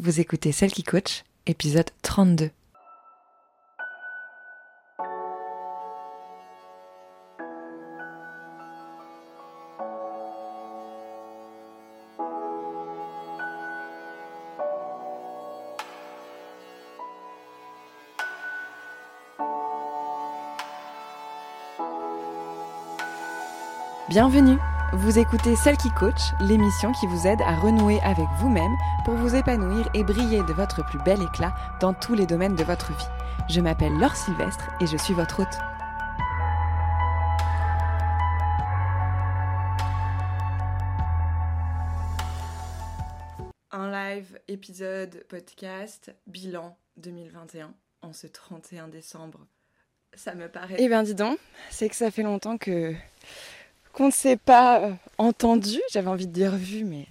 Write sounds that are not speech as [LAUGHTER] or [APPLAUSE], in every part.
vous écoutez Celle qui coach, épisode 32. Bienvenue Vous écoutez Celle qui coach, l'émission qui vous aide à renouer avec vous-même pour vous épanouir et briller de votre plus bel éclat dans tous les domaines de votre vie. Je m'appelle Laure Sylvestre et je suis votre hôte. Un live, épisode, podcast, bilan 2021 en ce 31 décembre. Ça me paraît... Eh bien dis donc, c'est que ça fait longtemps que qu'on ne s'est pas euh, entendu, j'avais envie de dire vu, mais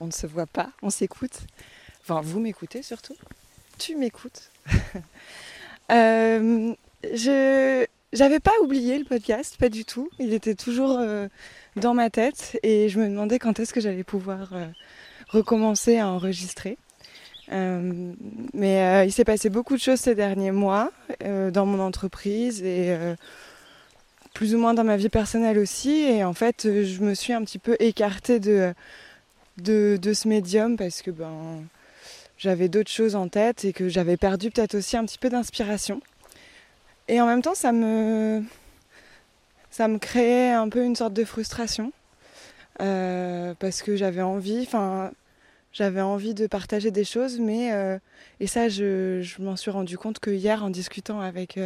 on ne se voit pas, on s'écoute. Enfin, vous m'écoutez surtout. Tu m'écoutes. [LAUGHS] euh, je j'avais pas oublié le podcast, pas du tout. Il était toujours euh, dans ma tête et je me demandais quand est-ce que j'allais pouvoir recommencer à enregistrer. Mais il s'est passé beaucoup de choses ces derniers mois dans mon entreprise et plus ou moins dans ma vie personnelle aussi. Et en fait, euh, je me suis un petit peu écartée de, de, ce médium parce que ben, j'avais d'autres choses en tête et que j'avais perdu peut-être aussi un petit peu d'inspiration. Et en même temps, ça me, ça me créait un peu une sorte de frustration euh, parce que j'avais envie, enfin, j'avais envie de partager des choses, mais euh, et ça, je, je m'en suis rendu compte que hier, en discutant avec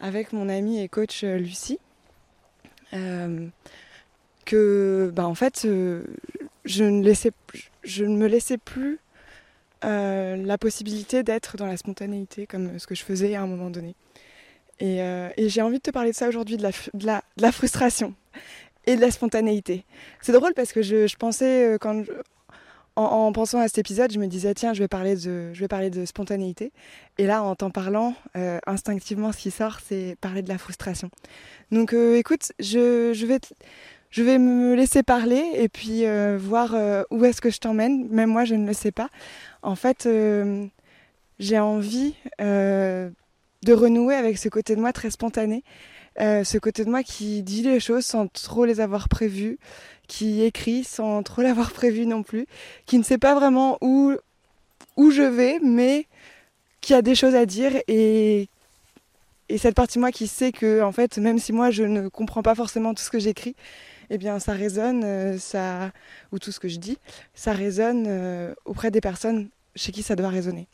avec mon amie et coach euh, Lucie, euh, que bah, en fait euh, je, ne me laissais plus la possibilité d'être dans la spontanéité comme ce que je faisais à un moment donné. Et, j'ai envie de te parler de ça aujourd'hui, de la, frustration et de la spontanéité. C'est drôle parce que je, je pensais, quand je, en, en, pensant à cet épisode, je me disais, tiens, je vais parler de, je vais parler de spontanéité. Et là, en t'en parlant, euh, instinctivement, ce qui sort, c'est parler de la frustration. Donc, euh, écoute, je, je, vais je vais me laisser parler et puis euh, voir où est-ce que je t'emmène. Même moi, je ne le sais pas. En fait, j'ai envie de renouer avec ce côté de moi très spontané. Ce côté de moi qui dit les choses sans trop les avoir prévues, qui écrit sans trop [LAUGHS] l'avoir prévu non plus, qui ne sait pas vraiment où, où je vais, mais qui a des choses à dire et, et cette partie de moi qui sait que, en fait, même si moi je ne comprends pas forcément tout ce que j'écris, eh bien ça résonne, euh, ça, ou tout ce que je dis, ça résonne euh, auprès des personnes chez qui ça doit résonner.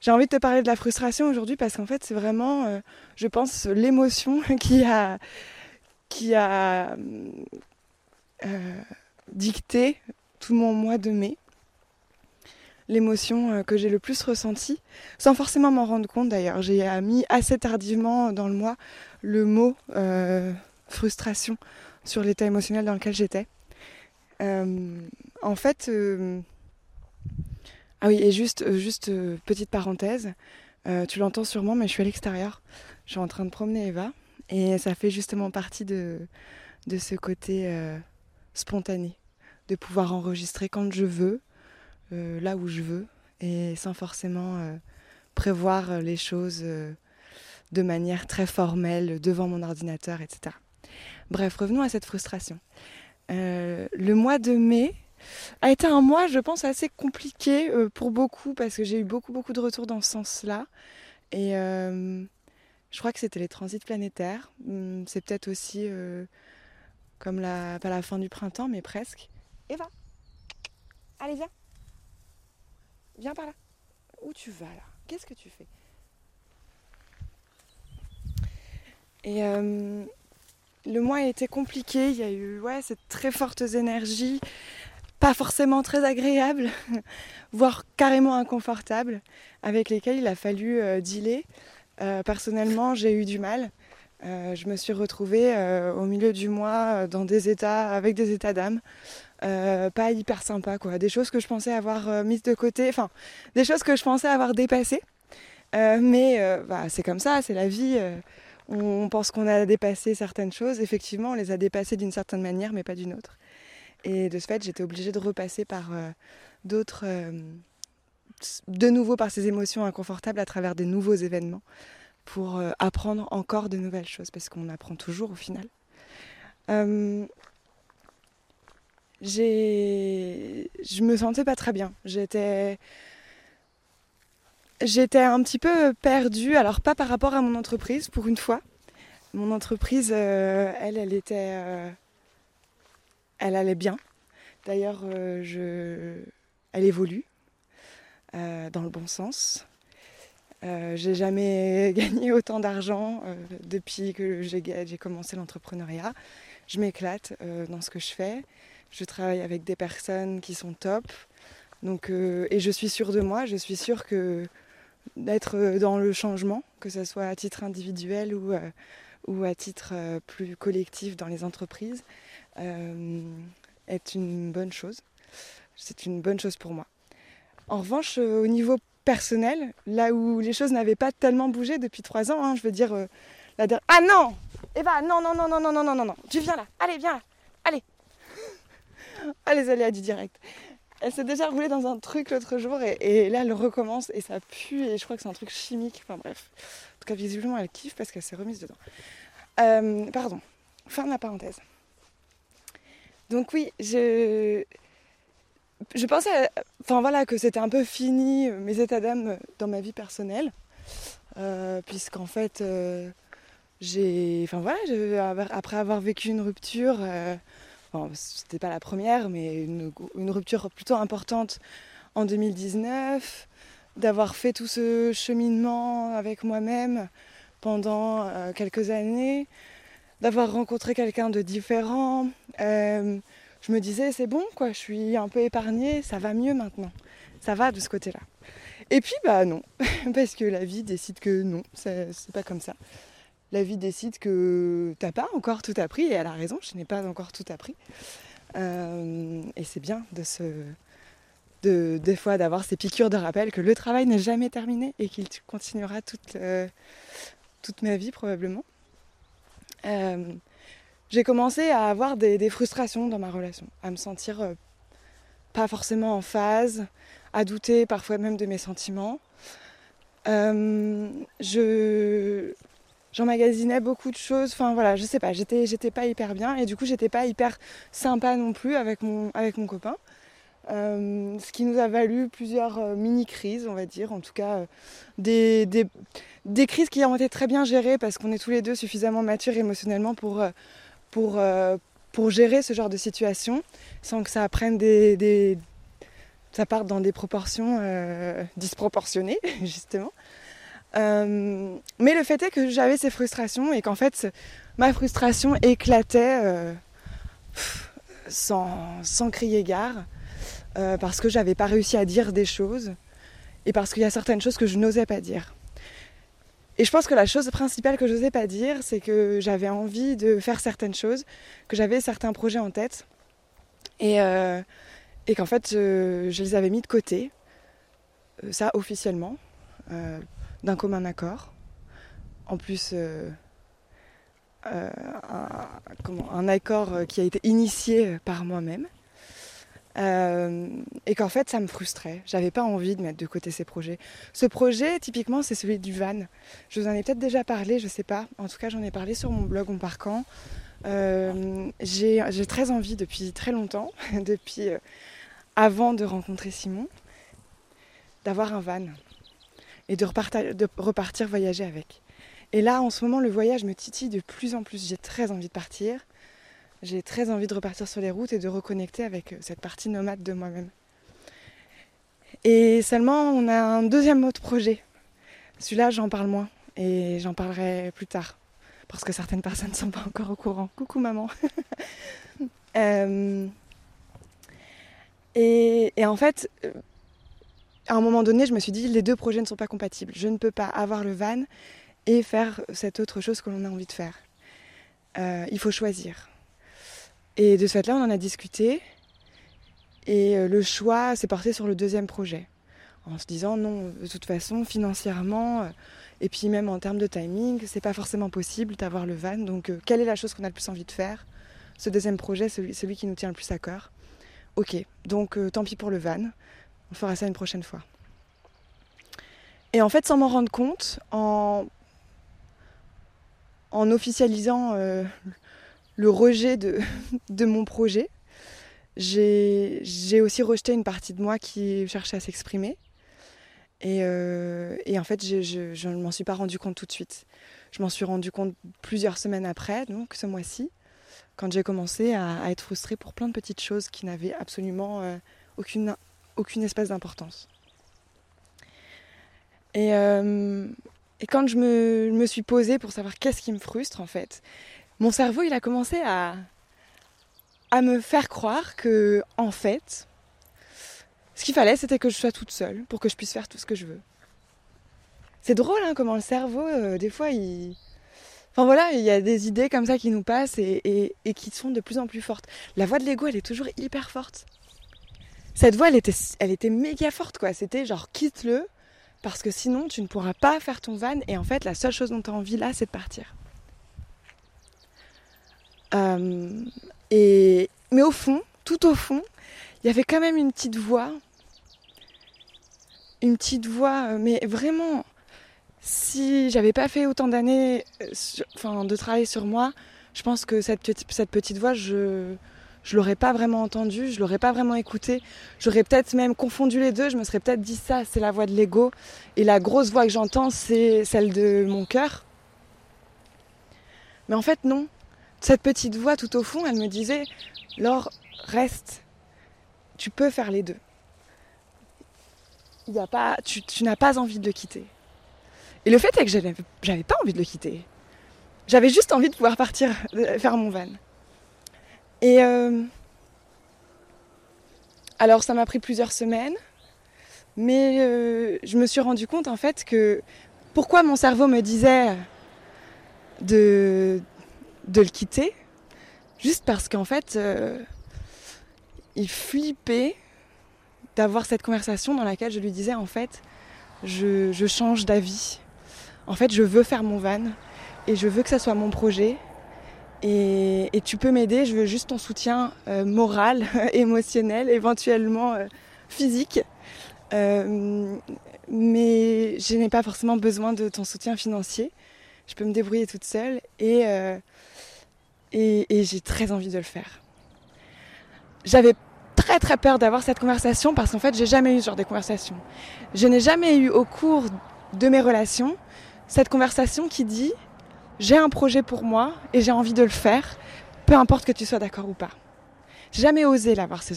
J'ai envie de te parler de la frustration aujourd'hui parce qu'en fait c'est vraiment, euh, je pense, l'émotion [LAUGHS] qui a, qui a euh, dicté tout mon mois de mai. L'émotion euh, que j'ai le plus ressentie, sans forcément m'en rendre compte d'ailleurs. J'ai mis assez tardivement dans le mois le mot frustration sur l'état émotionnel dans lequel j'étais. En fait, ah oui, et juste, euh, juste petite parenthèse, tu l'entends sûrement, mais je suis à l'extérieur. Je suis en train de promener Eva, et ça fait justement partie de, ce côté euh, spontané, de pouvoir enregistrer quand je veux, euh, là où je veux, et sans forcément euh, prévoir les choses de manière très formelle devant mon ordinateur, etc. Bref, revenons à cette frustration. Euh, le mois de mai a été un mois, je pense, assez compliqué euh, pour beaucoup parce que j'ai eu beaucoup, beaucoup de retours dans ce sens-là. Et euh, je crois que c'était les transits planétaires. Hum, C'est peut-être aussi euh, comme la, pas la fin du printemps, mais presque. Eva, allez, viens. Viens par là. Où tu vas là? Qu'est-ce que tu fais? Et le mois a été compliqué, il y a eu ouais, cette très fortes énergies, pas forcément très agréables, [LAUGHS] voire carrément inconfortables, avec lesquelles il a fallu euh, dealer. Euh, personnellement, j'ai eu du mal. Euh, je me suis retrouvée au milieu du mois dans des états, avec des états d'âme, pas hyper sympa quoi. Des choses que je pensais avoir mises de côté, enfin, des choses que je pensais avoir dépassées. mais bah, c'est comme ça, c'est la vie on pense qu'on a dépassé certaines choses. Effectivement, on les a dépassées d'une certaine manière, mais pas d'une autre. Et de ce fait, j'étais obligée de repasser par euh, d'autres euh, de nouveau par ces émotions inconfortables à travers des nouveaux événements pour euh, apprendre encore de nouvelles choses, parce qu'on apprend toujours au final. Euh, je me sentais pas très bien. J'étais j'étais un petit peu perdue, alors pas par rapport à mon entreprise pour une fois. Mon entreprise, elle, elle était, elle allait bien. D'ailleurs, je, elle évolue dans le bon sens. Euh, j'ai jamais [LAUGHS] gagné autant d'argent euh, depuis que j'ai commencé l'entrepreneuriat. Je m'éclate euh, dans ce que je fais. Je travaille avec des personnes qui sont top. Donc, et je suis sûre de moi, je suis sûre que d'être dans le changement, que ce soit à titre individuel ou à titre plus collectif dans les entreprises, est une bonne chose. C'est une bonne chose pour moi. En revanche, au niveau personnel, là où les choses n'avaient pas tellement bougé depuis trois ans. Hein, je veux dire, euh, la. Ah non Eva, non, non, non, non, non, non, non, non, non, tu viens là, allez, viens là, allez [LAUGHS] Allez, allez aléas du direct. Elle s'est déjà roulée dans un truc l'autre jour et, là elle recommence et ça pue et je crois que c'est un truc chimique. Enfin bref. En tout cas, visiblement elle kiffe parce qu'elle s'est remise dedans. Euh, pardon. Fin de la parenthèse. Donc oui, je, je pensais, que c'était un peu fini euh, mes états d'âme dans ma vie personnelle, euh, puisqu'en fait, euh, j'ai, enfin voilà, après avoir vécu une rupture, bon, c'était pas la première, mais une, rupture plutôt importante en 2019, d'avoir fait tout ce cheminement avec moi-même pendant quelques années, d'avoir rencontré quelqu'un de différent je me disais c'est bon quoi, je suis un peu épargnée, ça va mieux maintenant. Ça va de ce côté-là. Et puis bah non, [LAUGHS] parce que la vie décide que non, c'est pas comme ça. La vie décide que t'as pas encore tout appris, et elle a raison, je n'ai pas encore tout appris. Euh, et c'est bien de se, de, des fois d'avoir ces piqûres de rappel que le travail n'est jamais terminé et qu'il continuera euh, toute ma vie probablement. Euh, j'ai commencé à avoir des, frustrations dans ma relation, à me sentir euh, pas forcément en phase, à douter parfois même de mes sentiments. Euh, je j'emmagasinais beaucoup de choses. Enfin voilà, je sais pas, j'étais j'étais pas hyper bien et du coup j'étais pas hyper sympa non plus avec mon avec mon copain. Euh, ce qui nous a valu plusieurs mini crises, on va dire, en tout cas des, des, crises qui ont été très bien gérées parce qu'on est tous les deux suffisamment matures émotionnellement pour pour, euh, pour gérer ce genre de situation sans que ça prenne des, ça parte dans des proportions euh, disproportionnées [LAUGHS] justement. Euh, mais le fait est que j'avais ces frustrations et qu'en fait ma frustration éclatait sans, sans, crier gare parce que j'avais pas réussi à dire des choses et parce qu'il y a certaines choses que je n'osais pas dire. Et je pense que la chose principale que je n'osais pas dire, c'est que j'avais envie de faire certaines choses, que j'avais certains projets en tête, et, euh, et qu'en fait, je, les avais mis de côté, euh, ça officiellement, euh, d'un commun accord. En plus, comment, un accord qui a été initié par moi-même. Euh, et qu'en fait, ça me frustrait. J'avais pas envie de mettre de côté ces projets. Ce projet, typiquement, c'est celui du van. Je vous en ai peut-être déjà parlé, je sais pas. En tout cas, j'en ai parlé sur mon blog On Parcant. Euh, j'ai très envie depuis très longtemps, [LAUGHS] depuis euh, avant de rencontrer Simon, d'avoir un van et de repartir voyager avec. Et là, en ce moment, le voyage me titille de plus en plus. J'ai très envie de partir j'ai très envie de repartir sur les routes et de reconnecter avec euh, cette partie nomade de moi-même. Et seulement, on a un deuxième autre projet. Celui-là, j'en parle moins et j'en parlerai plus tard parce que certaines personnes ne sont pas encore au courant. Coucou maman. [LAUGHS] Euh, et, en fait, euh, à un moment donné, je me suis dit, les deux projets ne sont pas compatibles. Je ne peux pas avoir le van et faire cette autre chose que l'on a envie de faire. il faut choisir. Et de ce fait-là, on en a discuté. Et euh, le choix s'est porté sur le deuxième projet. En se disant, non, de toute façon, financièrement, euh, et puis même en termes de timing, c'est pas forcément possible d'avoir le van. Donc, euh, quelle est la chose qu'on a le plus envie de faire? Ce deuxième projet, celui, celui qui nous tient le plus à cœur. Ok, donc tant pis pour le van. On fera ça une prochaine fois. Et en fait, sans m'en rendre compte, en, en officialisant le rejet de, [LAUGHS] mon projet, j'ai aussi rejeté une partie de moi qui cherchait à s'exprimer. Et, euh, en fait, je ne m'en suis pas rendu compte tout de suite. Je m'en suis rendu compte plusieurs semaines après, donc ce mois-ci, quand j'ai commencé à, être frustrée pour plein de petites choses qui n'avaient absolument euh, aucune, aucune espèce d'importance. Et, euh, et, quand je me, me suis posée pour savoir qu'est-ce qui me frustre, en fait, mon cerveau, il a commencé à, à me faire croire que, en fait, ce qu'il fallait, c'était que je sois toute seule pour que je puisse faire tout ce que je veux. C'est drôle hein, comment le cerveau, euh, des fois, il... Enfin voilà, il y a des idées comme ça qui nous passent et, et, qui sont de plus en plus fortes. La voix de l'ego, elle est toujours hyper forte. Cette voix, elle était, elle était méga forte, quoi. C'était genre, quitte-le, parce que sinon, tu ne pourras pas faire ton van. Et en fait, la seule chose dont tu as envie là, c'est de partir. Euh, et, mais au fond, tout au fond, il y avait quand même une petite voix. Une petite voix, euh, mais vraiment, si j'avais pas fait autant d'années euh, enfin, de travail sur moi, je pense que cette petite, voix, je je l'aurais pas vraiment entendue, je l'aurais pas vraiment écoutée. J'aurais peut-être même confondu les deux, je me serais peut-être dit ça, c'est la voix de l'ego. Et la grosse voix que j'entends, c'est celle de mon cœur. Mais en fait, non. Cette petite voix tout au fond, elle me disait Laure, reste. Tu peux faire les deux. A pas, tu, n'as pas envie de le quitter. Et le fait est que j'avais, j'avais pas envie de le quitter. J'avais juste envie de pouvoir partir, faire mon van. Et euh, alors ça m'a pris plusieurs semaines, mais euh, je me suis rendu compte en fait que pourquoi mon cerveau me disait de, de le quitter, juste parce qu'en fait euh, il flippait d'avoir cette conversation dans laquelle je lui disais en fait je, change d'avis. En fait, je veux faire mon van et je veux que ça soit mon projet. Et, tu peux m'aider, je veux juste ton soutien euh, moral, [LAUGHS] émotionnel, éventuellement euh, physique. Mais je n'ai pas forcément besoin de ton soutien financier. Je peux me débrouiller toute seule et, euh, et j'ai très envie de le faire. J'avais très très peur d'avoir cette conversation parce qu'en fait j'ai jamais eu ce genre de conversation. Je n'ai jamais eu au cours de mes relations cette conversation qui dit j'ai un projet pour moi et j'ai envie de le faire, peu importe que tu sois d'accord ou pas. Jamais osé l'avoir, ce,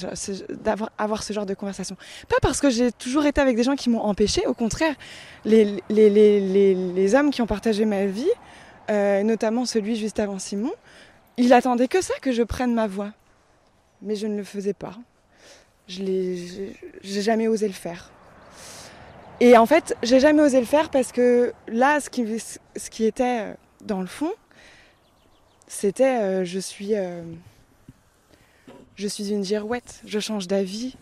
d'avoir, avoir ce genre de conversation. Pas parce que j'ai toujours été avec des gens qui m'ont empêché, au contraire, les, les, les, les, hommes qui ont partagé ma vie, euh, notamment celui juste avant Simon, il attendait que ça, que je prenne ma voix. Mais je ne le faisais pas. Je j'ai jamais osé le faire. Et en fait, j'ai jamais osé le faire parce que là, ce qui, ce qui était euh, dans le fond, c'était euh, je suis je suis une girouette, je change d'avis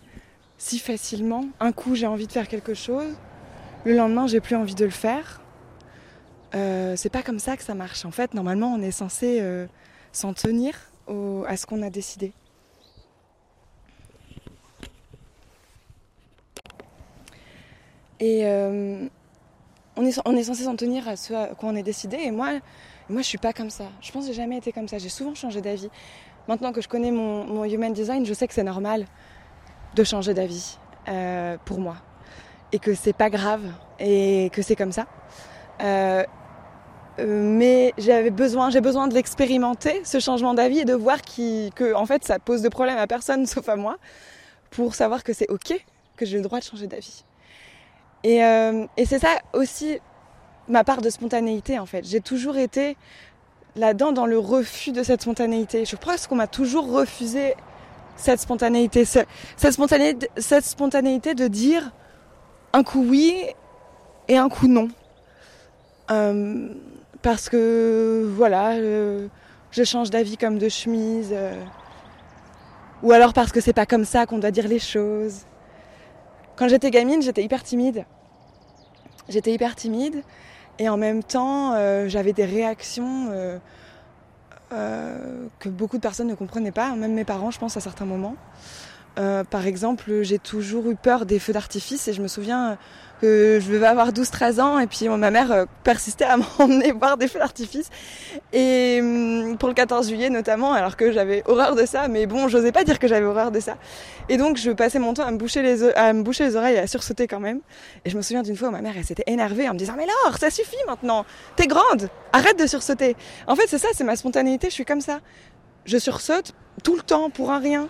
si facilement. Un coup, j'ai envie de faire quelque chose, le lendemain, j'ai plus envie de le faire. Euh, c'est pas comme ça que ça marche. En fait, normalement, on est censé euh, s'en tenir à ce qu'on a décidé. Et euh, on, est, on est censé s'en tenir à ce à quoi on est décidé. Et moi, moi, je suis pas comme ça. Je pense que j'ai jamais été comme ça. J'ai souvent changé d'avis. Maintenant que je connais mon, human design, je sais que c'est normal de changer d'avis euh, pour moi. Et que c'est pas grave et que c'est comme ça. Euh, mais j'avais besoin, j'ai besoin de l'expérimenter, ce changement d'avis, et de voir que en fait ça pose de problème à personne [LAUGHS] sauf à moi, pour savoir que c'est ok, que j'ai le droit de changer d'avis. Euh, et c'est ça aussi ma part de spontanéité en fait. J'ai toujours été là-dedans dans le refus de cette spontanéité. Je pense qu'on m'a toujours refusé cette spontanéité, cette spontanéité, de dire un coup oui et un coup non. Euh, parce que voilà, je change d'avis comme de chemise. Euh, ou alors parce que c'est pas comme ça qu'on doit dire les choses. Quand j'étais gamine, j'étais hyper timide. J'étais hyper timide et en même temps, euh, j'avais des réactions euh, euh, que beaucoup de personnes ne comprenaient pas, même mes parents, je pense, à certains moments. Euh, par exemple, j'ai toujours eu peur des feux d'artifice et je me souviens que je devais avoir 12-13 ans et puis ma mère euh, persistait à [LAUGHS] m'emmener voir des feux d'artifice. Et hum, pour le 14 juillet notamment alors que j'avais horreur de ça mais bon j'osais pas dire que j'avais horreur de ça. Et donc je passais mon temps à me boucher les à me boucher les oreilles et à sursauter quand même. Et je me souviens d'une fois où ma mère elle s'était énervée en me disant mais Laure ça suffit maintenant. T'es grande. Arrête de sursauter en fait c'est ça c'est ma spontanéité. Je suis comme ça. Je sursaute tout le temps pour un rien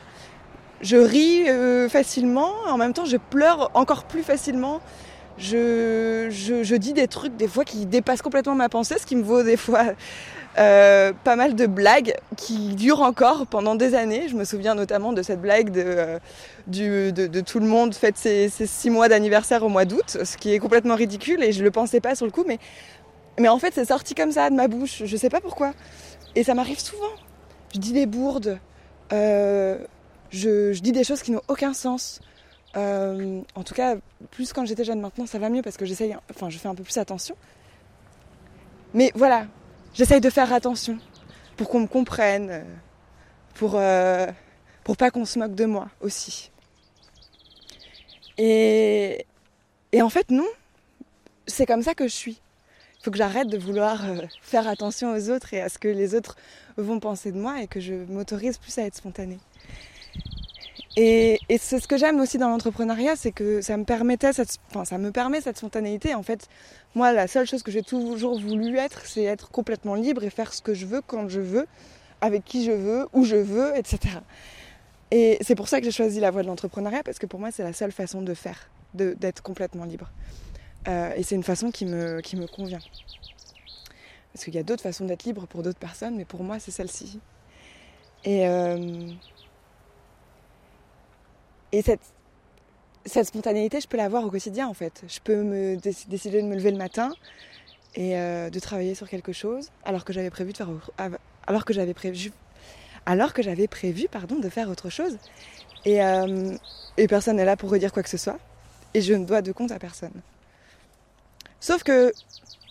je ris euh, facilement, en même temps je pleure encore plus facilement. Je, je, dis des trucs des fois qui dépassent complètement ma pensée, ce qui me vaut des fois euh, pas mal de blagues qui durent encore pendant des années. Je me souviens notamment de cette blague de, euh, du, de, tout le monde fête ses, six mois d'anniversaire au mois d'août, ce qui est complètement ridicule et je le pensais pas sur le coup, mais, mais en fait c'est sorti comme ça de ma bouche, je sais pas pourquoi. Et ça m'arrive souvent. Je dis des bourdes. Euh, je, dis des choses qui n'ont aucun sens. Euh, en tout cas, plus quand j'étais jeune, maintenant ça va mieux parce que j'essaye, enfin je fais un peu plus attention. Mais voilà, j'essaye de faire attention pour qu'on me comprenne, pour, euh, pour pas qu'on se moque de moi aussi. Et, et en fait, non, c'est comme ça que je suis. Il faut que j'arrête de vouloir euh, faire attention aux autres et à ce que les autres vont penser de moi et que je m'autorise plus à être spontanée. Et, c'est ce que j'aime aussi dans l'entrepreneuriat, c'est que ça me permettait enfin, ça me permet cette spontanéité. En fait, moi, la seule chose que j'ai toujours voulu être, c'est être complètement libre et faire ce que je veux quand je veux, avec qui je veux, où je veux, etc. Et c'est pour ça que j'ai choisi la voie de l'entrepreneuriat parce que pour moi, c'est la seule façon de faire, d'être complètement libre. Euh, et c'est une façon qui me, qui me convient. Parce qu'il y a d'autres façons d'être libre pour d'autres personnes, mais pour moi, c'est celle-ci. Et euh, et cette, spontanéité, je peux l'avoir au quotidien en fait. Je peux me décider de me lever le matin et euh, de travailler sur quelque chose alors que j'avais prévu de faire autre chose et, euh, et personne n'est là pour redire quoi que ce soit et je ne dois de compte à personne. Sauf que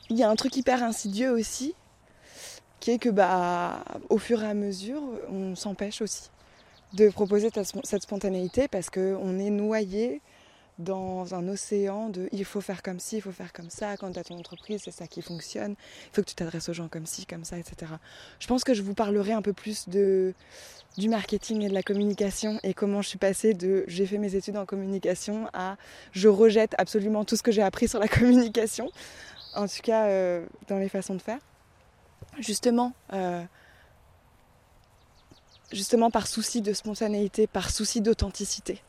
il y a un truc hyper insidieux aussi qui est que bah au fur et à mesure on s'empêche aussi de proposer cette spontanéité parce qu'on est noyé dans un océan de il faut faire comme ci, il faut faire comme ça, quand tu as ton entreprise, c'est ça qui fonctionne, il faut que tu t'adresses aux gens comme ci, comme ça, etc. Je pense que je vous parlerai un peu plus de, du marketing et de la communication et comment je suis passée de j'ai fait mes études en communication à je rejette absolument tout ce que j'ai appris sur la [LAUGHS] communication, en tout cas euh, dans les façons de faire. Justement, euh, justement par souci de spontanéité, par souci d'authenticité.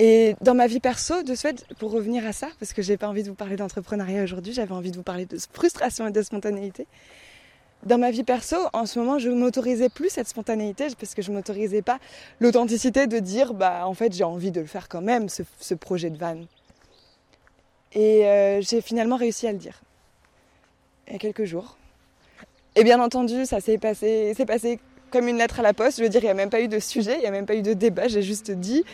Et dans ma vie perso, de ce fait, pour revenir à ça, parce que j'ai pas envie de vous parler d'entrepreneuriat aujourd'hui, j'avais envie de vous parler de frustration et de spontanéité. Dans ma vie perso, en ce moment, je m'autorisais plus cette spontanéité parce que je m'autorisais pas l'authenticité de dire, bah, en fait, j'ai envie de le faire quand même, ce, projet de van. Et euh, j'ai finalement réussi à le dire. Il y a quelques jours. Et bien entendu, ça s'est passé, comme une lettre à la poste. Je veux dire, il n'y a même pas eu de sujet, il n'y a même pas eu de débat, j'ai juste dit.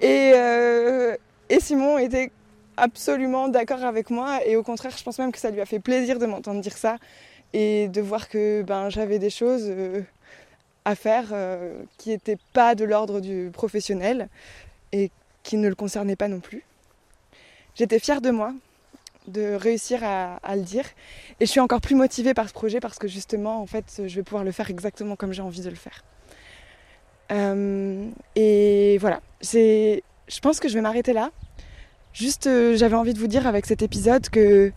Et, euh, et Simon était absolument d'accord avec moi. Et au contraire, je pense même que ça lui a fait plaisir de m'entendre dire ça et de voir que ben, j'avais des choses euh, à faire euh, qui n'étaient pas de l'ordre du professionnel et qui ne le concernaient pas non plus. J'étais fière de moi de réussir à, le dire. Et je suis encore plus motivée par ce projet parce que justement, en fait, je vais pouvoir le faire exactement comme j'ai envie de le faire. Euh, et voilà, je pense que je vais m'arrêter là. Juste, euh, j'avais envie de vous dire avec cet épisode que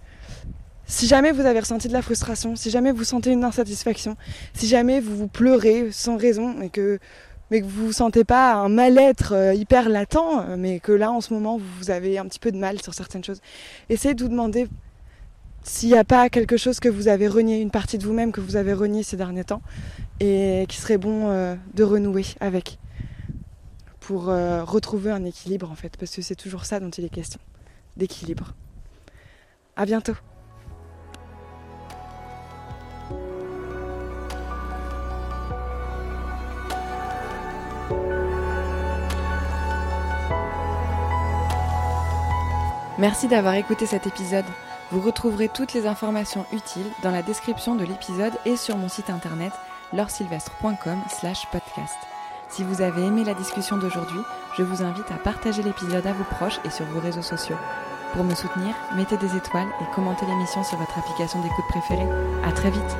si jamais vous avez ressenti de la frustration, si jamais vous sentez une insatisfaction, si jamais vous, vous pleurez sans raison et que mais que vous ne sentez pas un mal-être euh, hyper latent, euh, mais que là en ce moment vous avez un petit peu de mal sur certaines choses, essayez de vous demander s'il n'y a pas quelque chose que vous avez renié, une partie de vous-même que vous avez renié ces derniers temps, et qui serait bon euh, de renouer avec pour retrouver un équilibre en fait, parce que c'est toujours ça dont il est question, d'équilibre. À bientôt. Merci d'avoir écouté cet épisode. Vous retrouverez toutes les informations utiles dans la description de l'épisode et sur mon site internet lorsilvestre.com slash podcast. Si vous avez aimé la discussion d'aujourd'hui, je vous invite à partager l'épisode à vos proches et sur vos réseaux sociaux. Pour me soutenir, mettez des étoiles et commentez l'émission sur votre application d'écoute préférée. À très vite